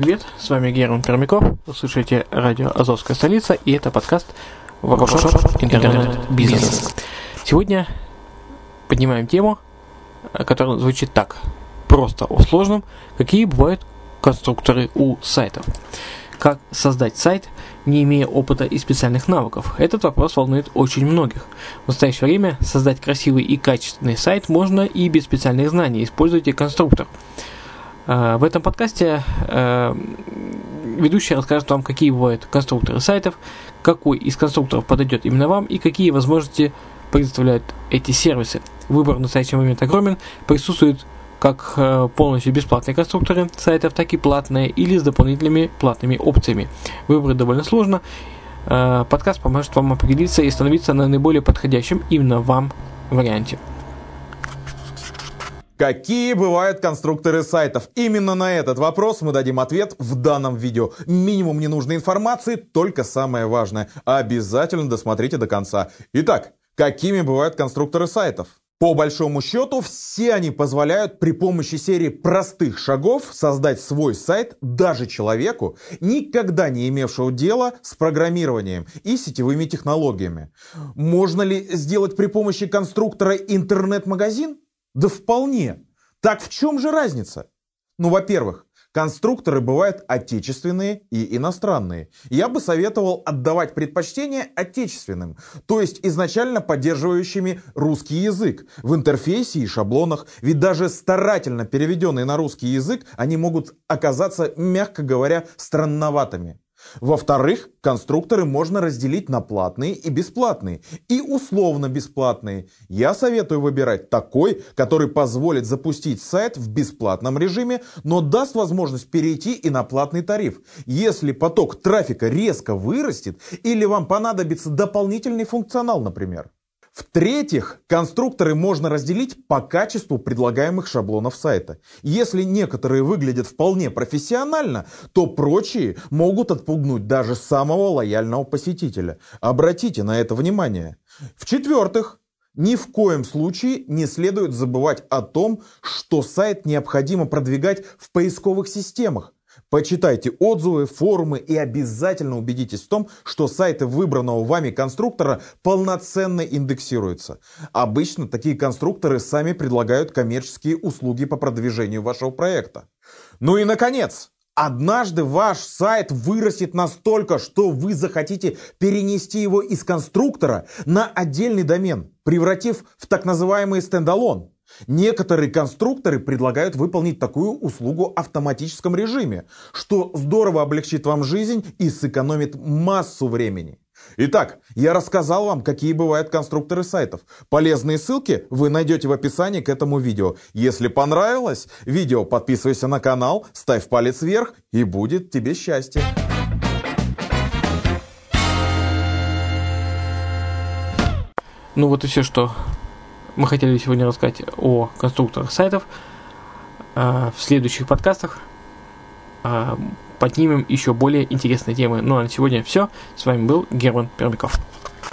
привет, с вами Герман Пермяков, вы слушаете радио «Азовская столица» и это подкаст «Воркшоп интернет-бизнес». Сегодня поднимаем тему, которая звучит так. Просто о сложном, какие бывают конструкторы у сайтов. Как создать сайт, не имея опыта и специальных навыков? Этот вопрос волнует очень многих. В настоящее время создать красивый и качественный сайт можно и без специальных знаний. Используйте конструктор. Э, в этом подкасте э, ведущий расскажет вам, какие бывают конструкторы сайтов, какой из конструкторов подойдет именно вам и какие возможности предоставляют эти сервисы. Выбор в настоящий момент огромен, присутствуют как э, полностью бесплатные конструкторы сайтов, так и платные или с дополнительными платными опциями. Выбрать довольно сложно. Подкаст поможет вам определиться и становиться на наиболее подходящем именно вам варианте. Какие бывают конструкторы сайтов? Именно на этот вопрос мы дадим ответ в данном видео. Минимум ненужной информации, только самое важное. Обязательно досмотрите до конца. Итак, какими бывают конструкторы сайтов? По большому счету, все они позволяют при помощи серии простых шагов создать свой сайт даже человеку, никогда не имевшего дела с программированием и сетевыми технологиями. Можно ли сделать при помощи конструктора интернет-магазин? Да вполне. Так в чем же разница? Ну, во-первых, Конструкторы бывают отечественные и иностранные. Я бы советовал отдавать предпочтение отечественным, то есть изначально поддерживающими русский язык в интерфейсе и шаблонах, ведь даже старательно переведенные на русский язык они могут оказаться, мягко говоря, странноватыми. Во-вторых, конструкторы можно разделить на платные и бесплатные, и условно бесплатные. Я советую выбирать такой, который позволит запустить сайт в бесплатном режиме, но даст возможность перейти и на платный тариф. Если поток трафика резко вырастет или вам понадобится дополнительный функционал, например. В-третьих, конструкторы можно разделить по качеству предлагаемых шаблонов сайта. Если некоторые выглядят вполне профессионально, то прочие могут отпугнуть даже самого лояльного посетителя. Обратите на это внимание. В-четвертых, ни в коем случае не следует забывать о том, что сайт необходимо продвигать в поисковых системах. Почитайте отзывы, форумы и обязательно убедитесь в том, что сайты выбранного вами конструктора полноценно индексируются. Обычно такие конструкторы сами предлагают коммерческие услуги по продвижению вашего проекта. Ну и наконец, Однажды ваш сайт вырастет настолько, что вы захотите перенести его из конструктора на отдельный домен, превратив в так называемый стендалон. Некоторые конструкторы предлагают выполнить такую услугу в автоматическом режиме, что здорово облегчит вам жизнь и сэкономит массу времени. Итак, я рассказал вам, какие бывают конструкторы сайтов. Полезные ссылки вы найдете в описании к этому видео. Если понравилось видео, подписывайся на канал, ставь палец вверх и будет тебе счастье. Ну вот и все, что мы хотели сегодня рассказать о конструкторах сайтов. А, в следующих подкастах а, поднимем еще более интересные темы. Ну а на сегодня все. С вами был Герман Пермяков.